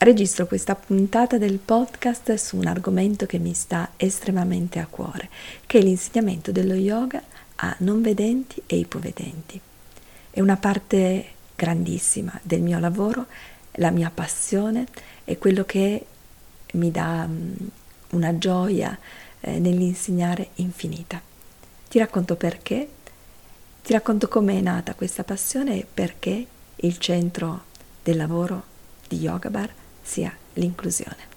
registro questa puntata del podcast su un argomento che mi sta estremamente a cuore, che è l'insegnamento dello yoga a non vedenti e ipovedenti. È una parte grandissima del mio lavoro, la mia passione e quello che mi dà mm, una gioia eh, nell'insegnare infinita. Ti racconto perché, ti racconto come è nata questa passione e perché il centro del lavoro di Yoga Bar sia l'inclusione.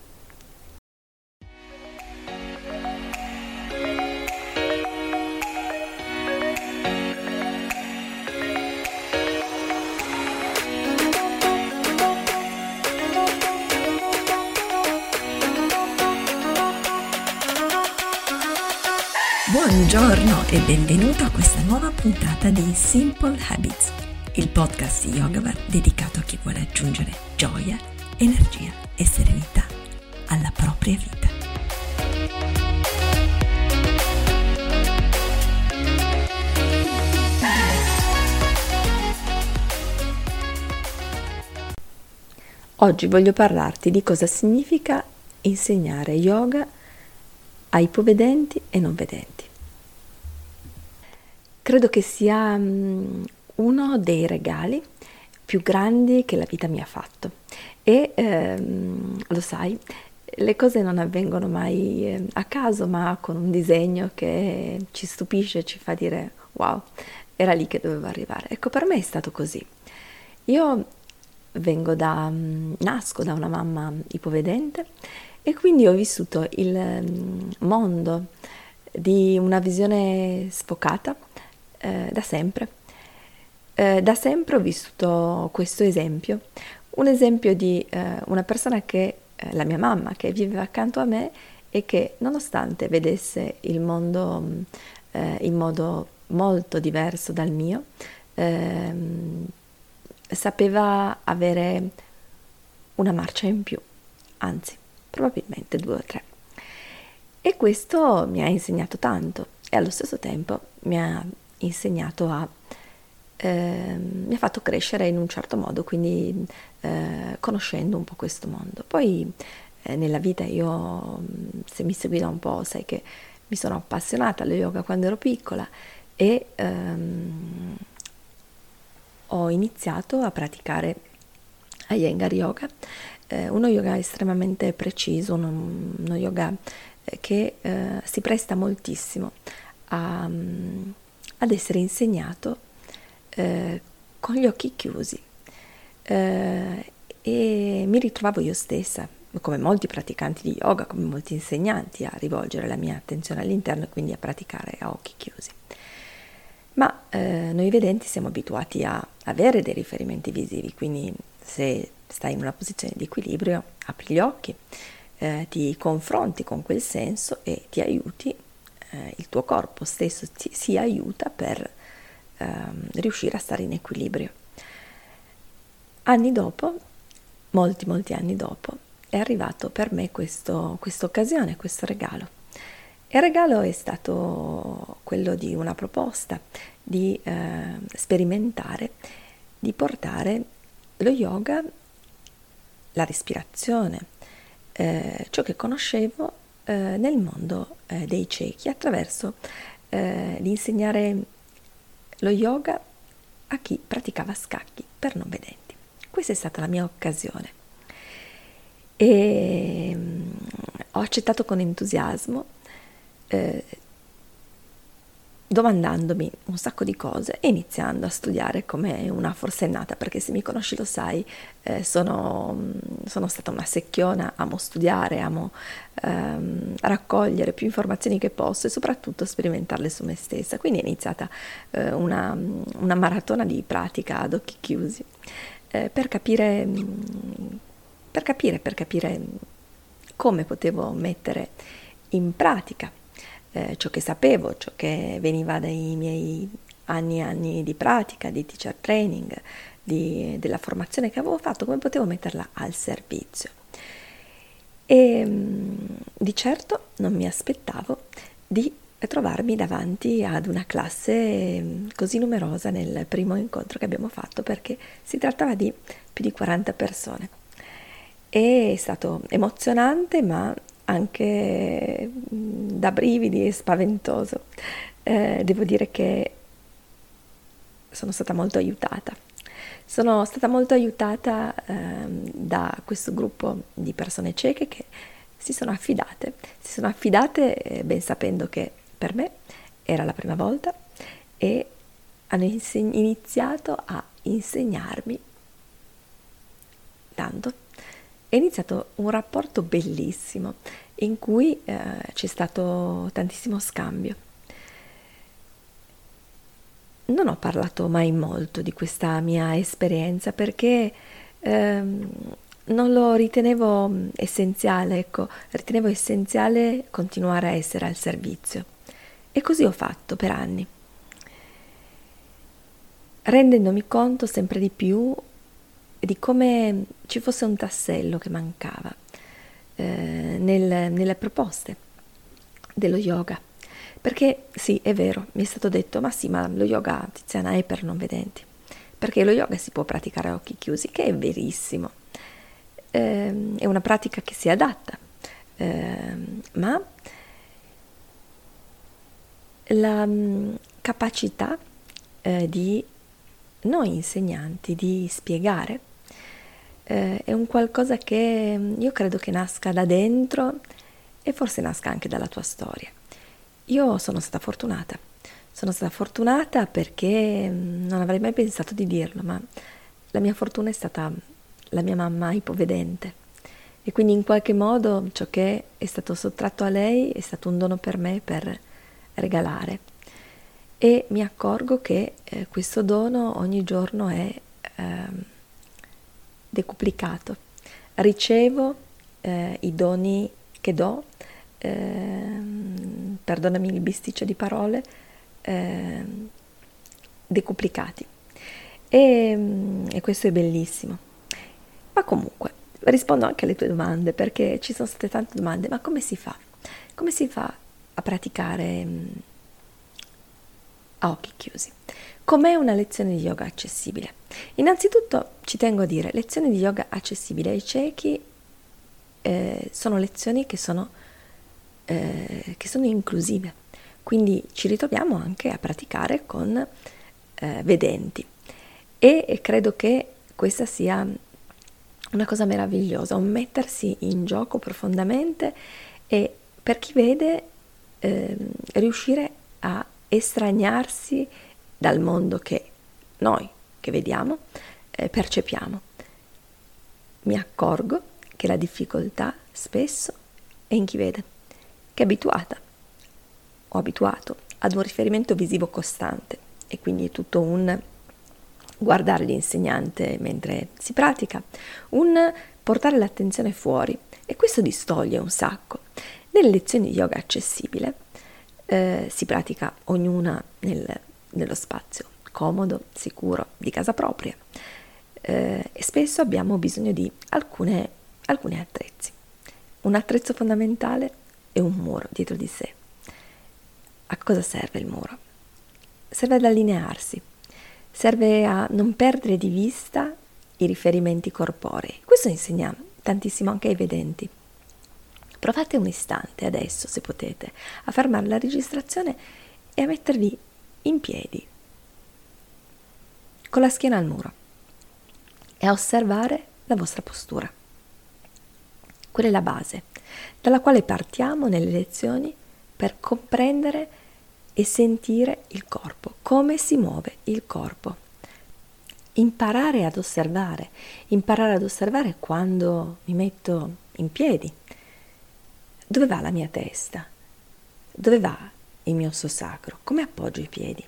Buongiorno e benvenuto a questa nuova puntata di Simple Habits, il podcast Yoga dedicato a chi vuole aggiungere gioia, energia e serenità alla propria vita. Oggi voglio parlarti di cosa significa insegnare yoga a ipovedenti e non vedenti. Credo che sia um, uno dei regali più grandi che la vita mi ha fatto e ehm, lo sai, le cose non avvengono mai eh, a caso, ma con un disegno che ci stupisce, ci fa dire wow, era lì che dovevo arrivare. Ecco, per me è stato così. Io vengo da, mm, nasco da una mamma ipovedente e quindi ho vissuto il mm, mondo di una visione sfocata eh, da sempre. Eh, da sempre ho vissuto questo esempio, un esempio di eh, una persona che, eh, la mia mamma, che viveva accanto a me e che nonostante vedesse il mondo mm, eh, in modo molto diverso dal mio, ehm, sapeva avere una marcia in più, anzi probabilmente due o tre. E questo mi ha insegnato tanto e allo stesso tempo mi ha insegnato a eh, mi ha fatto crescere in un certo modo, quindi eh, conoscendo un po' questo mondo. Poi eh, nella vita io, se mi segui da un po', sai che mi sono appassionata allo yoga quando ero piccola e ehm, ho iniziato a praticare Iyengar Yoga, eh, uno yoga estremamente preciso, uno, uno yoga eh, che eh, si presta moltissimo a, ad essere insegnato eh, con gli occhi chiusi eh, e mi ritrovavo io stessa, come molti praticanti di yoga, come molti insegnanti, a rivolgere la mia attenzione all'interno e quindi a praticare a occhi chiusi. Ma eh, noi vedenti siamo abituati a avere dei riferimenti visivi, quindi se stai in una posizione di equilibrio, apri gli occhi, eh, ti confronti con quel senso e ti aiuti, eh, il tuo corpo stesso ti, si aiuta per ehm, riuscire a stare in equilibrio. Anni dopo, molti molti anni dopo, è arrivato per me questa occasione, questo regalo. Il regalo è stato quello di una proposta di eh, sperimentare, di portare lo yoga, la respirazione, eh, ciò che conoscevo eh, nel mondo eh, dei ciechi attraverso eh, l'insegnare lo yoga a chi praticava scacchi per non vedenti. Questa è stata la mia occasione e um, ho accettato con entusiasmo eh, domandandomi un sacco di cose e iniziando a studiare come una forsennata, perché se mi conosci lo sai, eh, sono, sono, stata una secchiona, amo studiare, amo ehm, raccogliere più informazioni che posso e soprattutto sperimentarle su me stessa. Quindi è iniziata eh, una, una, maratona di pratica ad occhi chiusi eh, per capire, per capire, per capire come potevo mettere in pratica eh, ciò che sapevo, ciò che veniva dai miei anni e anni di pratica, di teacher training, di, della formazione che avevo fatto, come potevo metterla al servizio. E mm, di certo non mi aspettavo di trovarmi davanti ad una classe mm, così numerosa nel primo incontro che abbiamo fatto perché si trattava di più di 40 persone. è stato emozionante ma anche da brividi e spaventoso. Eh, devo dire che sono stata molto aiutata. Sono stata molto aiutata eh, da questo gruppo di persone cieche che si sono affidate, si sono affidate eh, ben sapendo che per me era la prima volta e hanno inseg- iniziato a insegnarmi tanto. È iniziato un rapporto bellissimo in cui eh, c'è stato tantissimo scambio. Non ho parlato mai molto di questa mia esperienza perché ehm, non lo ritenevo essenziale, ecco, ritenevo essenziale continuare a essere al servizio. E così ho fatto per anni, rendendomi conto sempre di più di come ci fosse un tassello che mancava eh, nel, nelle proposte dello yoga. Perché sì, è vero, mi è stato detto, ma sì, ma lo yoga Tiziana è per non vedenti, perché lo yoga si può praticare a occhi chiusi, che è verissimo, eh, è una pratica che si adatta, eh, ma la mh, capacità eh, di noi insegnanti di spiegare eh, è un qualcosa che io credo che nasca da dentro e forse nasca anche dalla tua storia. Io sono stata fortunata, sono stata fortunata perché non avrei mai pensato di dirlo, ma la mia fortuna è stata la mia mamma ipovedente. E quindi in qualche modo ciò che è stato sottratto a lei è stato un dono per me per regalare. E mi accorgo che eh, questo dono ogni giorno è eh, decuplicato. Ricevo eh, i doni che do, ehm, perdonami il bisticcio di parole, ehm, decuplicati. E, e questo è bellissimo. Ma comunque, rispondo anche alle tue domande perché ci sono state tante domande, ma come si fa? Come si fa a praticare mm, a occhi chiusi? Com'è una lezione di yoga accessibile? Innanzitutto ci tengo a dire, lezioni di yoga accessibili ai ciechi eh, sono lezioni che sono, eh, che sono, inclusive, quindi ci ritroviamo anche a praticare con eh, vedenti e, credo che questa sia una cosa meravigliosa, un mettersi in gioco profondamente e per chi vede eh, riuscire a estraniarsi dal mondo che noi che vediamo eh, percepiamo. Mi accorgo che la difficoltà spesso è in chi vede, che è abituata o abituato ad un riferimento visivo costante e quindi è tutto un guardare l'insegnante mentre si pratica, un portare l'attenzione fuori e questo distoglie un sacco. Nelle lezioni di yoga accessibile eh, si pratica ognuna nel nello spazio comodo, sicuro, di casa propria eh, e spesso abbiamo bisogno di alcune, alcuni attrezzi. Un attrezzo fondamentale è un muro dietro di sé. A cosa serve il muro? Serve ad allinearsi, serve a non perdere di vista i riferimenti corporei. Questo insegna tantissimo anche ai vedenti. Provate un istante adesso, se potete, a fermare la registrazione e a mettervi in piedi, con la schiena al muro, e a osservare la vostra postura. Quella è la base dalla quale partiamo nelle lezioni per comprendere e sentire il corpo, come si muove il corpo. Imparare ad osservare, imparare ad osservare quando mi metto in piedi. Dove va la mia testa? Dove va il mio osso sacro, come appoggio i piedi.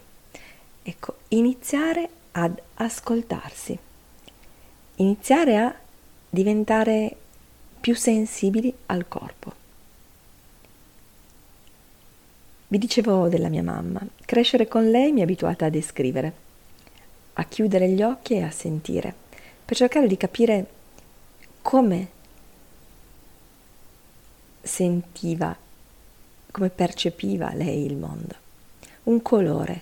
Ecco, iniziare ad ascoltarsi, iniziare a diventare più sensibili al corpo. Vi dicevo della mia mamma, crescere con lei mi ha abituata a descrivere, a chiudere gli occhi e a sentire, per cercare di capire come sentiva come percepiva lei il mondo. Un colore.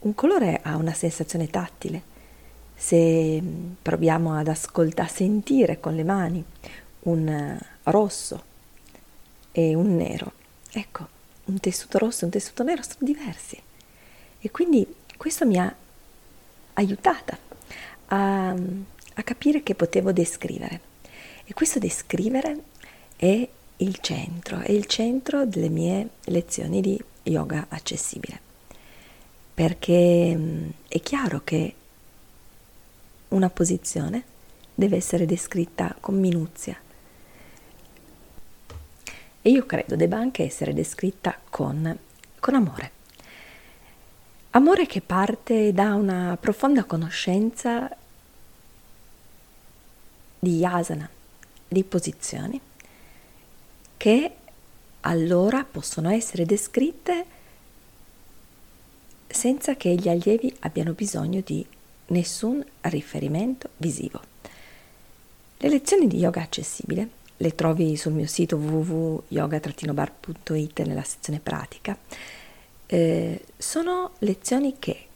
Un colore ha una sensazione tattile. Se mm, proviamo ad ascoltare, sentire con le mani un rosso e un nero, ecco, un tessuto rosso e un tessuto nero sono diversi. E quindi questo mi ha aiutata a, a capire che potevo descrivere. E questo descrivere è il centro, è il centro delle mie lezioni di yoga accessibile. Perché mm, è chiaro che una posizione deve essere descritta con minuzia. E io credo debba anche essere descritta con, con amore. Amore che parte da una profonda conoscenza di asana, di posizioni, che allora possono essere descritte senza che gli allievi abbiano bisogno di nessun riferimento visivo. Le lezioni di yoga accessibile le trovi sul mio sito www.yoga-bar.it nella sezione pratica eh, sono lezioni che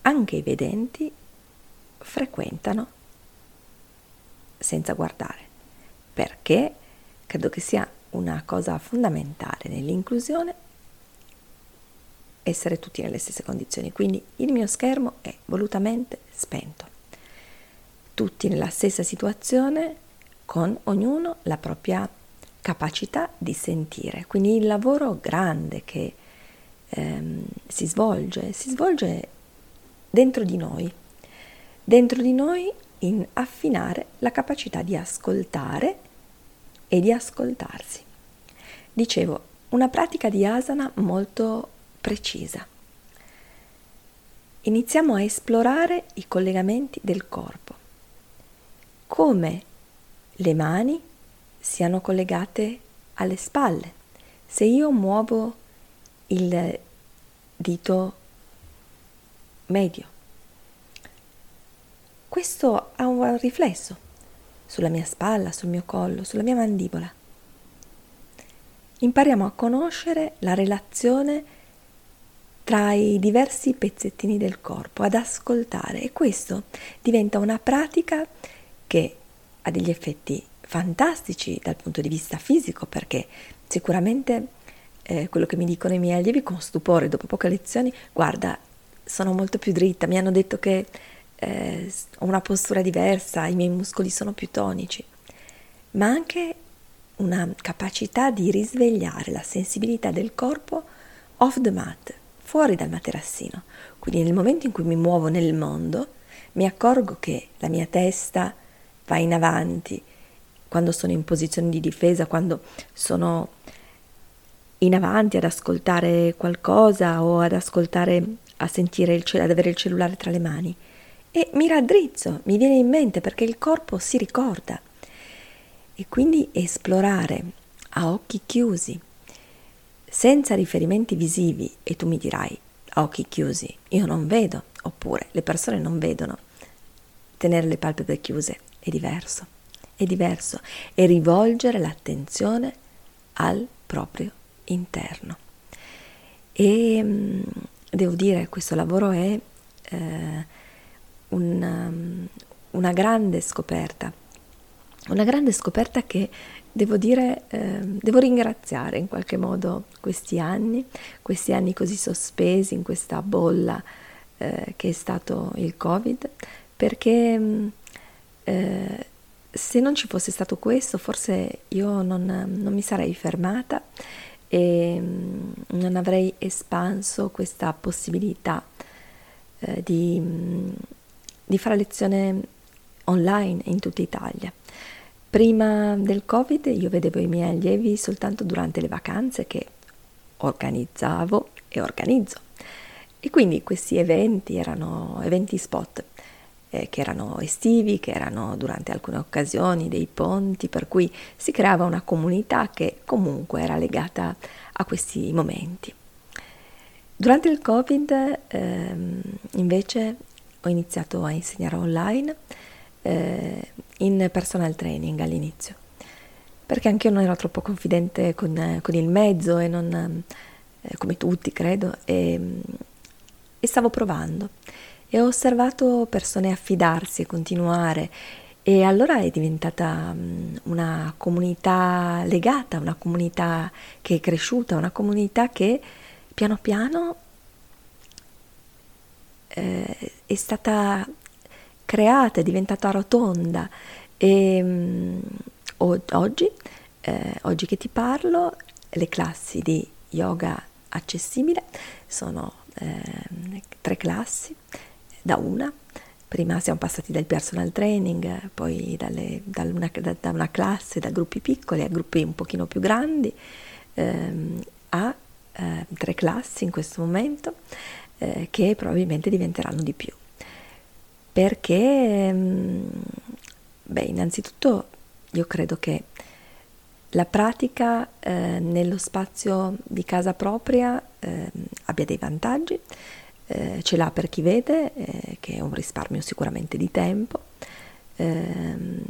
anche i vedenti frequentano senza guardare, perché credo che sia una cosa fondamentale nell'inclusione essere tutti nelle stesse condizioni. Quindi il mio schermo è volutamente spento. Tutti nella stessa situazione, con ognuno la propria capacità di sentire. Quindi il lavoro grande che ehm, si svolge, si svolge dentro di noi, dentro di noi in affinare la capacità di ascoltare e di ascoltarsi. Dicevo, una pratica di asana molto precisa. Iniziamo a esplorare i collegamenti del corpo, come le mani siano collegate alle spalle. Se io muovo il dito medio. Questo ha un riflesso sulla mia spalla, sul mio collo, sulla mia mandibola. Impariamo a conoscere la relazione tra i diversi pezzettini del corpo, ad ascoltare e questo diventa una pratica che ha degli effetti fantastici dal punto di vista fisico perché sicuramente eh, quello che mi dicono i miei allievi con stupore dopo poche lezioni, guarda, sono molto più dritta, mi hanno detto che eh, ho una postura diversa, i miei muscoli sono più tonici, ma anche una capacità di risvegliare la sensibilità del corpo off the mat, fuori dal materassino. Quindi nel momento in cui mi muovo nel mondo, mi accorgo che la mia testa va in avanti, quando sono in posizione di difesa, quando sono in avanti ad ascoltare qualcosa o ad ascoltare, a sentire il cielo, ad avere il cellulare tra le mani. E mi raddrizzo, mi viene in mente perché il corpo si ricorda. E quindi esplorare a occhi chiusi, senza riferimenti visivi, e tu mi dirai, a occhi chiusi, io non vedo, oppure le persone non vedono. Tenere le palpebre chiuse è diverso, è diverso, e rivolgere l'attenzione al proprio interno. E mm, devo dire, questo lavoro è eh, una, um, una, grande scoperta, una grande scoperta che devo dire, eh, devo ringraziare in qualche modo questi anni, questi anni così sospesi in questa bolla eh, che è stato il Covid, perché mm, eh, se non ci fosse stato questo, forse io non, non mi sarei fermata e mm, non avrei espanso questa possibilità eh, di, mm, di fare lezione online in tutta Italia. Prima del Covid io vedevo i miei allievi soltanto durante le vacanze che organizzavo e organizzo. E quindi questi eventi erano eventi spot eh, che erano estivi, che erano durante alcune occasioni dei ponti, per cui si creava una comunità che comunque era legata a questi momenti. Durante il Covid ehm, invece ho iniziato a insegnare online eh, in personal training all'inizio, perché anche io non ero troppo confidente con, con il mezzo e non, eh, come tutti credo, e, e stavo provando. E ho osservato persone affidarsi e continuare. E allora è diventata mm, una comunità legata, una comunità che è cresciuta, una comunità che piano piano eh, è stata creata, è diventata rotonda. E mh, oggi, eh, oggi che ti parlo, le classi di yoga accessibile sono eh, tre classi da una. Prima siamo passati dal personal training, poi dalle, da, una, da, da, una, classe, da gruppi piccoli a gruppi un pochino più grandi, ehm, a eh, tre classi in questo momento eh, che probabilmente diventeranno di più. Perché, ehm, beh, innanzitutto io credo che la pratica eh, nello spazio di casa propria ehm, abbia dei vantaggi, eh, ce l'ha per chi vede, eh, che è un risparmio sicuramente di tempo, ehm,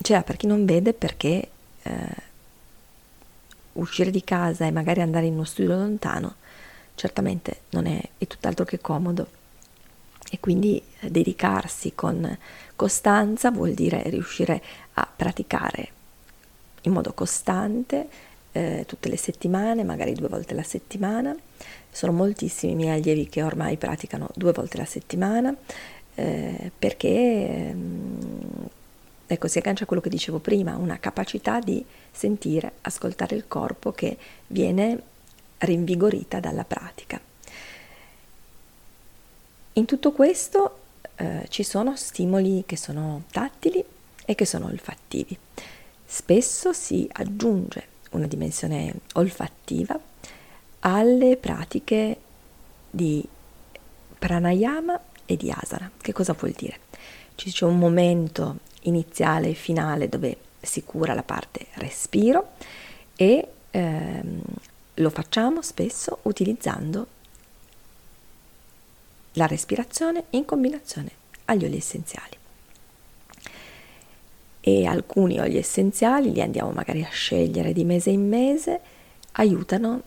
ce l'ha per chi non vede perché eh, uscire di casa e magari andare in uno studio lontano certamente non è, è tutt'altro che comodo e quindi eh, dedicarsi con costanza vuol dire riuscire a praticare in modo costante eh, tutte le settimane, magari due volte la settimana. Sono moltissimi i miei allievi che ormai praticano due volte la settimana eh, perché ehm, ecco, si aggancia a quello che dicevo prima, una capacità di sentire, ascoltare il corpo che viene rinvigorita dalla pratica. In tutto questo eh, ci sono stimoli che sono tattili e che sono olfattivi. Spesso si aggiunge una dimensione olfattiva alle pratiche di pranayama e di asana. Che cosa vuol dire? C'è un momento iniziale e finale dove si cura la parte respiro e ehm, lo facciamo spesso utilizzando la respirazione in combinazione agli oli essenziali e alcuni oli essenziali, li andiamo magari a scegliere di mese in mese, aiutano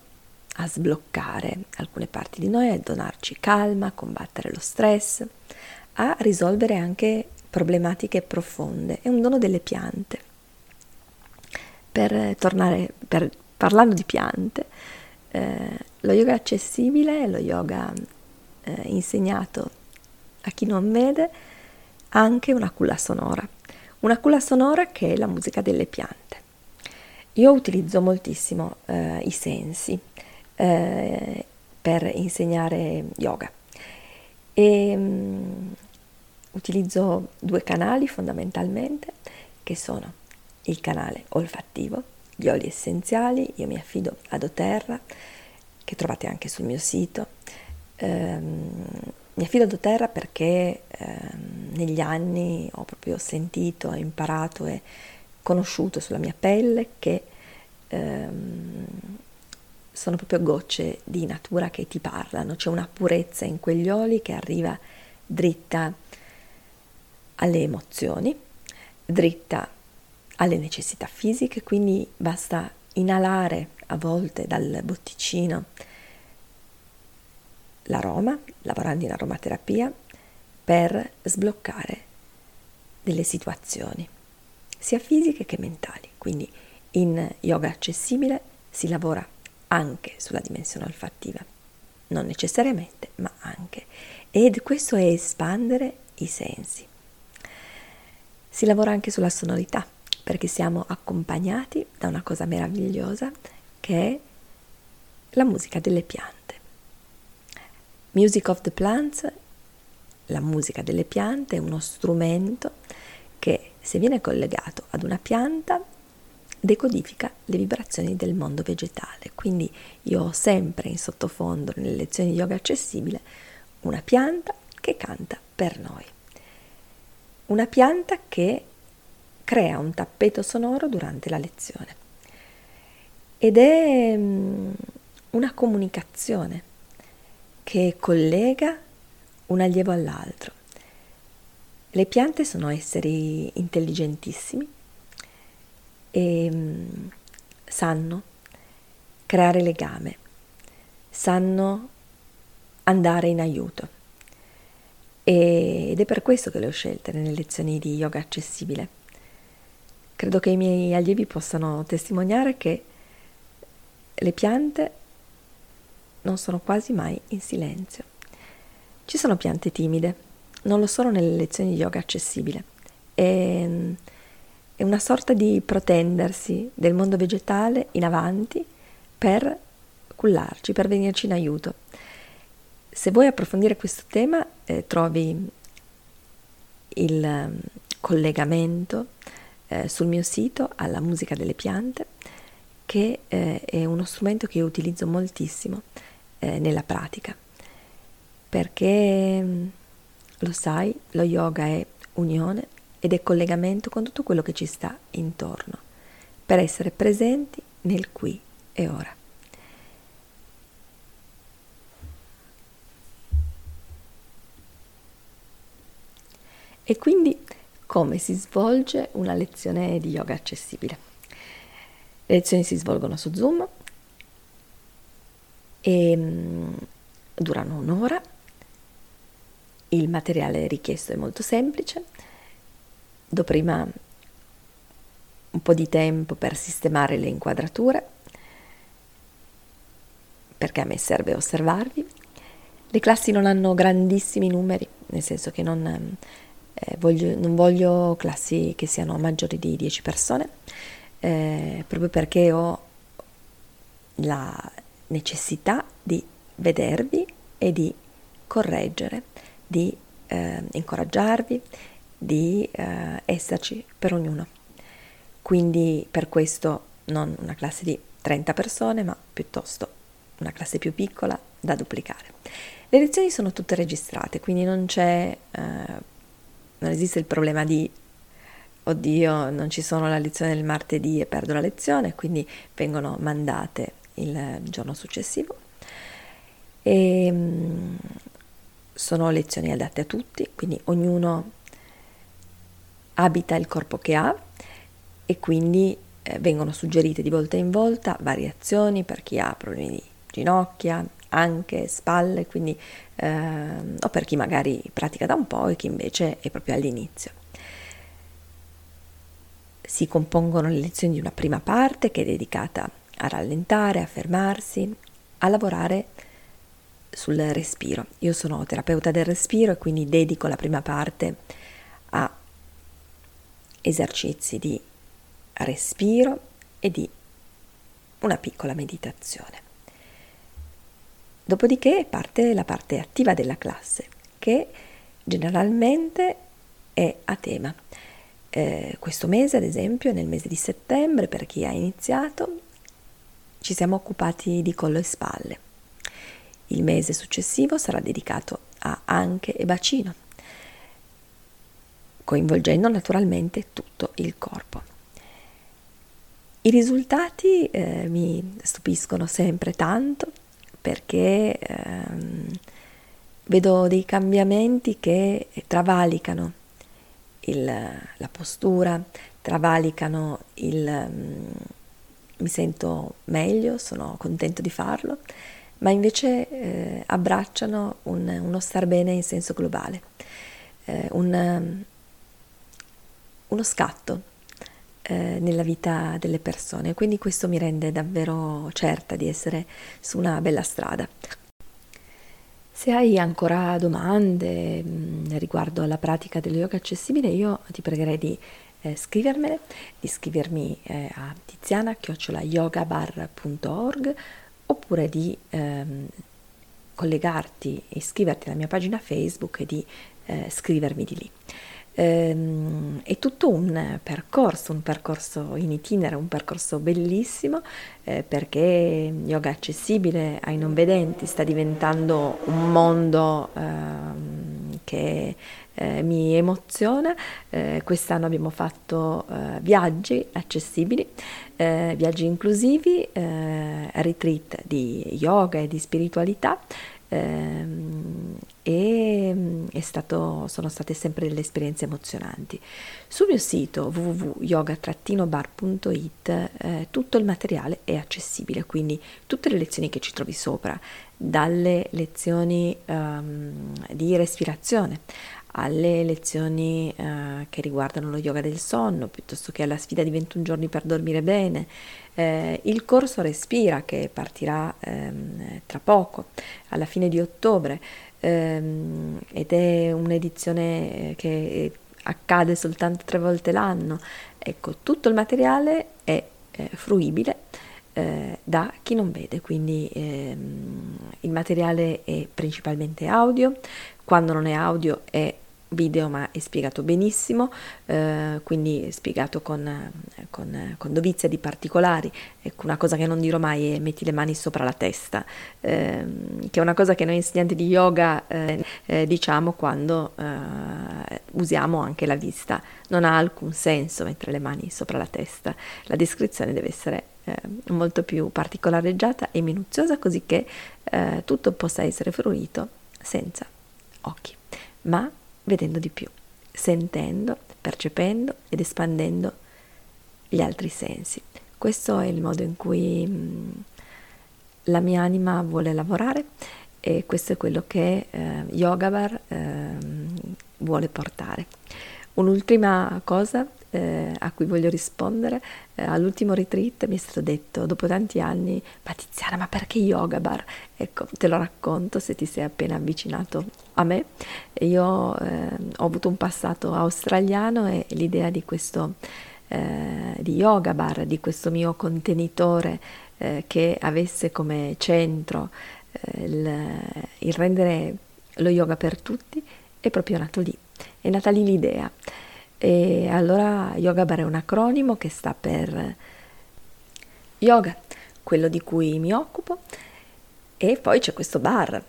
a sbloccare alcune parti di noi, a donarci calma, a combattere lo stress, a risolvere anche problematiche profonde. È un dono delle piante. Per tornare, per, parlando di piante, eh, lo yoga accessibile, lo yoga eh, insegnato a chi non vede, ha anche una culla sonora una culla sonora che è la musica delle piante. Io utilizzo moltissimo eh, i sensi eh, per insegnare yoga e um, utilizzo due canali fondamentalmente che sono il canale olfattivo, gli oli essenziali, io mi affido ad Oterra che trovate anche sul mio sito. Um, mi affido a doTERRA perché ehm, negli anni ho proprio sentito, imparato e conosciuto sulla mia pelle che ehm, sono proprio gocce di natura che ti parlano, c'è una purezza in quegli oli che arriva dritta alle emozioni, dritta alle necessità fisiche, quindi basta inalare a volte dal botticino l'aroma, lavorando in aromaterapia, per sbloccare delle situazioni, sia fisiche che mentali. Quindi in yoga accessibile si lavora anche sulla dimensione olfattiva, non necessariamente, ma anche. Ed questo è espandere i sensi. Si lavora anche sulla sonorità, perché siamo accompagnati da una cosa meravigliosa che è la musica delle piante. Music of the Plants, la musica delle piante, è uno strumento che se viene collegato ad una pianta decodifica le vibrazioni del mondo vegetale. Quindi io ho sempre in sottofondo nelle lezioni di yoga accessibile una pianta che canta per noi. Una pianta che crea un tappeto sonoro durante la lezione. Ed è mm, una comunicazione che collega un allievo all'altro. Le piante sono esseri intelligentissimi e mm, sanno creare legame, sanno andare in aiuto ed è per questo che le ho scelte nelle lezioni di yoga accessibile. Credo che i miei allievi possano testimoniare che le piante non sono quasi mai in silenzio. Ci sono piante timide, non lo sono nelle lezioni di yoga accessibile. È, è una sorta di protendersi del mondo vegetale in avanti per cullarci, per venirci in aiuto. Se vuoi approfondire questo tema eh, trovi il um, collegamento eh, sul mio sito alla musica delle piante, che eh, è uno strumento che io utilizzo moltissimo eh, nella pratica, perché mm, lo sai, lo yoga è unione ed è collegamento con tutto quello che ci sta intorno, per essere presenti nel qui e ora. E quindi come si svolge una lezione di yoga accessibile? Le lezioni si svolgono su Zoom e um, durano un'ora. Il materiale richiesto è molto semplice. Do prima un po' di tempo per sistemare le inquadrature, perché a me serve osservarvi. Le classi non hanno grandissimi numeri, nel senso che non eh, voglio, non voglio classi che siano maggiori di 10 persone, eh, proprio perché ho la necessità di vedervi e di correggere, di eh, incoraggiarvi, di eh, esserci per ognuno. Quindi per questo non una classe di 30 persone, ma piuttosto una classe più piccola da duplicare. Le lezioni sono tutte registrate, quindi non c'è eh, non esiste il problema di oddio, non ci sono la lezione del martedì e perdo la lezione, quindi vengono mandate il giorno successivo. E, ehm, sono lezioni adatte a tutti, quindi ognuno abita il corpo che ha e quindi eh, vengono suggerite di volta in volta variazioni per chi ha problemi di ginocchia, anche spalle, quindi, eh, o per chi magari pratica da un po' e chi invece è proprio all'inizio. Si compongono le lezioni di una prima parte che è dedicata a rallentare, a fermarsi, a lavorare sul respiro. Io sono terapeuta del respiro e quindi dedico la prima parte a esercizi di respiro e di una piccola meditazione. Dopodiché parte la parte attiva della classe, che generalmente è a tema. Eh, questo mese, ad esempio, nel mese di settembre, per chi ha iniziato, ci siamo occupati di collo e spalle. Il mese successivo sarà dedicato a anche e bacino, coinvolgendo naturalmente tutto il corpo. I risultati eh, mi stupiscono sempre tanto perché ehm, vedo dei cambiamenti che travalicano il, la postura, travalicano il... Um, mi sento meglio, sono contento di farlo, ma invece eh, abbracciano un, uno star bene in senso globale, eh, un, uno scatto eh, nella vita delle persone. Quindi questo mi rende davvero certa di essere su una bella strada. Se hai ancora domande mh, mm, riguardo alla pratica dello yoga accessibile, io ti pregherei di eh, scrivermele, di scrivermi eh, a tiziana-yogabar.org oppure di ehm, collegarti, iscriverti alla mia pagina Facebook e di eh, scrivermi di lì. Ehm, è tutto un percorso, un percorso in itinere, un percorso bellissimo eh, perché yoga accessibile ai non vedenti sta diventando un mondo eh, che eh, mi emoziona. Eh, quest'anno abbiamo fatto eh, viaggi accessibili, eh, viaggi inclusivi, retreat di yoga e di spiritualità ehm, e mm, stato, sono state sempre delle esperienze emozionanti. Sul mio sito www.yoga-bar.it eh, tutto il materiale è accessibile, quindi tutte le lezioni che ci trovi sopra dalle lezioni um, di respirazione alle lezioni uh, che riguardano lo yoga del sonno, piuttosto che alla sfida di 21 giorni per dormire bene, eh, il corso Respira che partirà ehm, tra poco, alla fine di ottobre, ehm, ed è un'edizione che accade soltanto tre volte l'anno. Ecco, tutto il materiale è eh, fruibile eh, da chi non vede, quindi ehm, il materiale è principalmente audio, quando non è audio è video ma è spiegato benissimo, eh, quindi spiegato con, con, con, dovizia di particolari. Ecco, una cosa che non dirò mai è metti le mani sopra la testa, eh, che è una cosa che noi insegnanti di yoga eh, eh diciamo quando eh, usiamo anche la vista. Non ha alcun senso mettere le mani sopra la testa, la descrizione deve essere eh, molto più particolareggiata e minuziosa così che tutto possa essere fruito senza occhi. Ma vedendo di più, sentendo, percependo ed espandendo gli altri sensi. Questo è il modo in cui mm, la mia anima vuole lavorare e questo è quello che eh, Yogabar eh, vuole portare. Un'ultima cosa eh, a cui voglio rispondere, eh, all'ultimo retreat mi è stato detto dopo tanti anni, ma Tiziana, ma perché yoga bar? Ecco, te lo racconto se ti sei appena avvicinato a me. Io eh, ho avuto un passato australiano e l'idea di questo eh, di yoga bar, di questo mio contenitore eh, che avesse come centro eh, il, il rendere lo yoga per tutti, è proprio nato lì. È nata lì l'idea. E allora Yoga Bar è un acronimo che sta per yoga, quello di cui mi occupo, e poi c'è questo bar.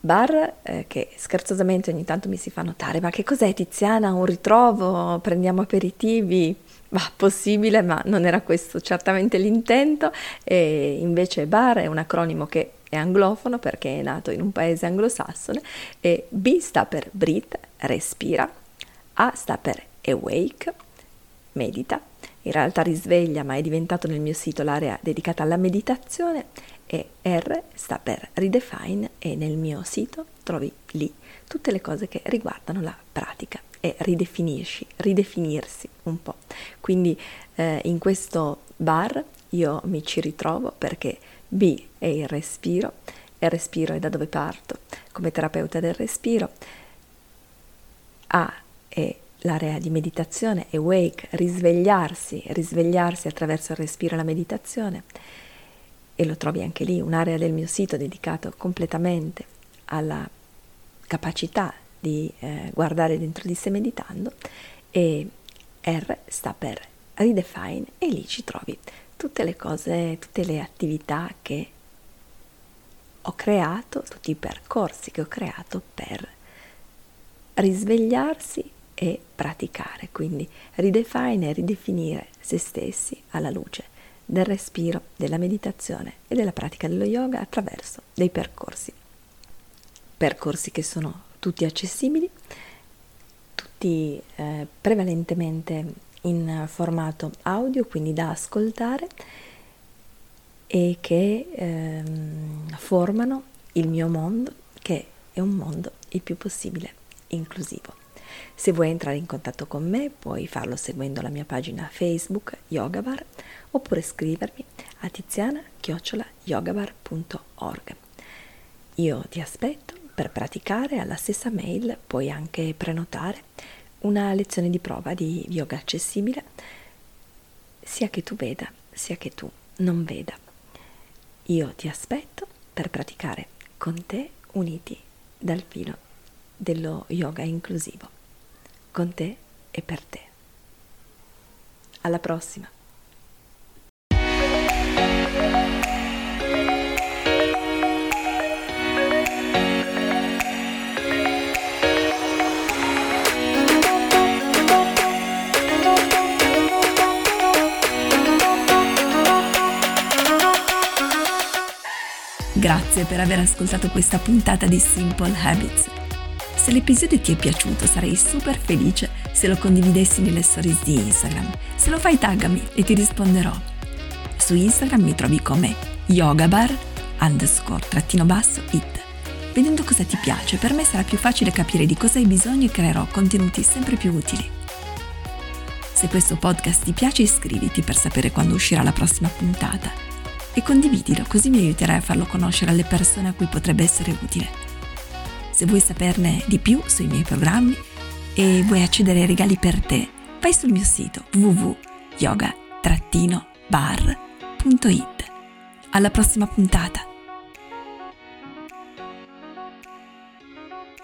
Bar eh, che scherzosamente ogni tanto mi si fa notare, ma che cos'è Tiziana? Un ritrovo? Prendiamo aperitivi? Ma possibile, ma non era questo certamente l'intento. E invece bar è un acronimo che è anglofono perché è nato in un paese anglosassone e B sta per breathe, respira, A sta per awake, medita, in realtà risveglia ma è diventato nel mio sito l'area dedicata alla meditazione e R sta per redefine e nel mio sito trovi lì tutte le cose che riguardano la pratica e ridefinisci, ridefinirsi un po'. Quindi eh, in questo bar io mi ci ritrovo perché B è il respiro e il respiro è da dove parto come terapeuta del respiro. A è l'area di meditazione è wake, risvegliarsi, risvegliarsi attraverso il respiro e la meditazione. E lo trovi anche lì, un'area del mio sito dedicato completamente alla capacità di eh, guardare dentro di sé meditando. E R sta per redefine e lì ci trovi tutte le cose, tutte le attività che ho creato, tutti i percorsi che ho creato per risvegliarsi e praticare, quindi ridefine e ridefinire se stessi alla luce del respiro, della meditazione e della pratica dello yoga attraverso dei percorsi. Percorsi che sono tutti accessibili, tutti eh, prevalentemente in formato audio, quindi da ascoltare e che ehm, formano il mio mondo, che è un mondo il più possibile inclusivo. Se vuoi entrare in contatto con me puoi farlo seguendo la mia pagina Facebook Yogabar oppure scrivermi a tiziana-yogabar.org. Io ti aspetto per praticare alla stessa mail, puoi anche prenotare una lezione di prova di yoga accessibile, sia che tu veda, sia che tu non veda. Io ti aspetto per praticare con te uniti dal filo dello yoga inclusivo con te e per te. Alla prossima! Grazie per aver ascoltato questa puntata di Simple Habits. Se l'episodio ti è piaciuto sarei super felice se lo condividessi nelle stories di Instagram. Se lo fai taggami e ti risponderò. Su Instagram mi trovi come yogabar underscore trattino basso it. Vedendo cosa ti piace, per me sarà più facile capire di cosa hai bisogno e creerò contenuti sempre più utili. Se questo podcast ti piace iscriviti per sapere quando uscirà la prossima puntata e condividilo così mi aiuterai a farlo conoscere alle persone a cui potrebbe essere utile. Se vuoi saperne di più sui miei programmi e vuoi accedere ai regali per te, vai sul mio sito www.yoga-bar.it. Alla prossima puntata!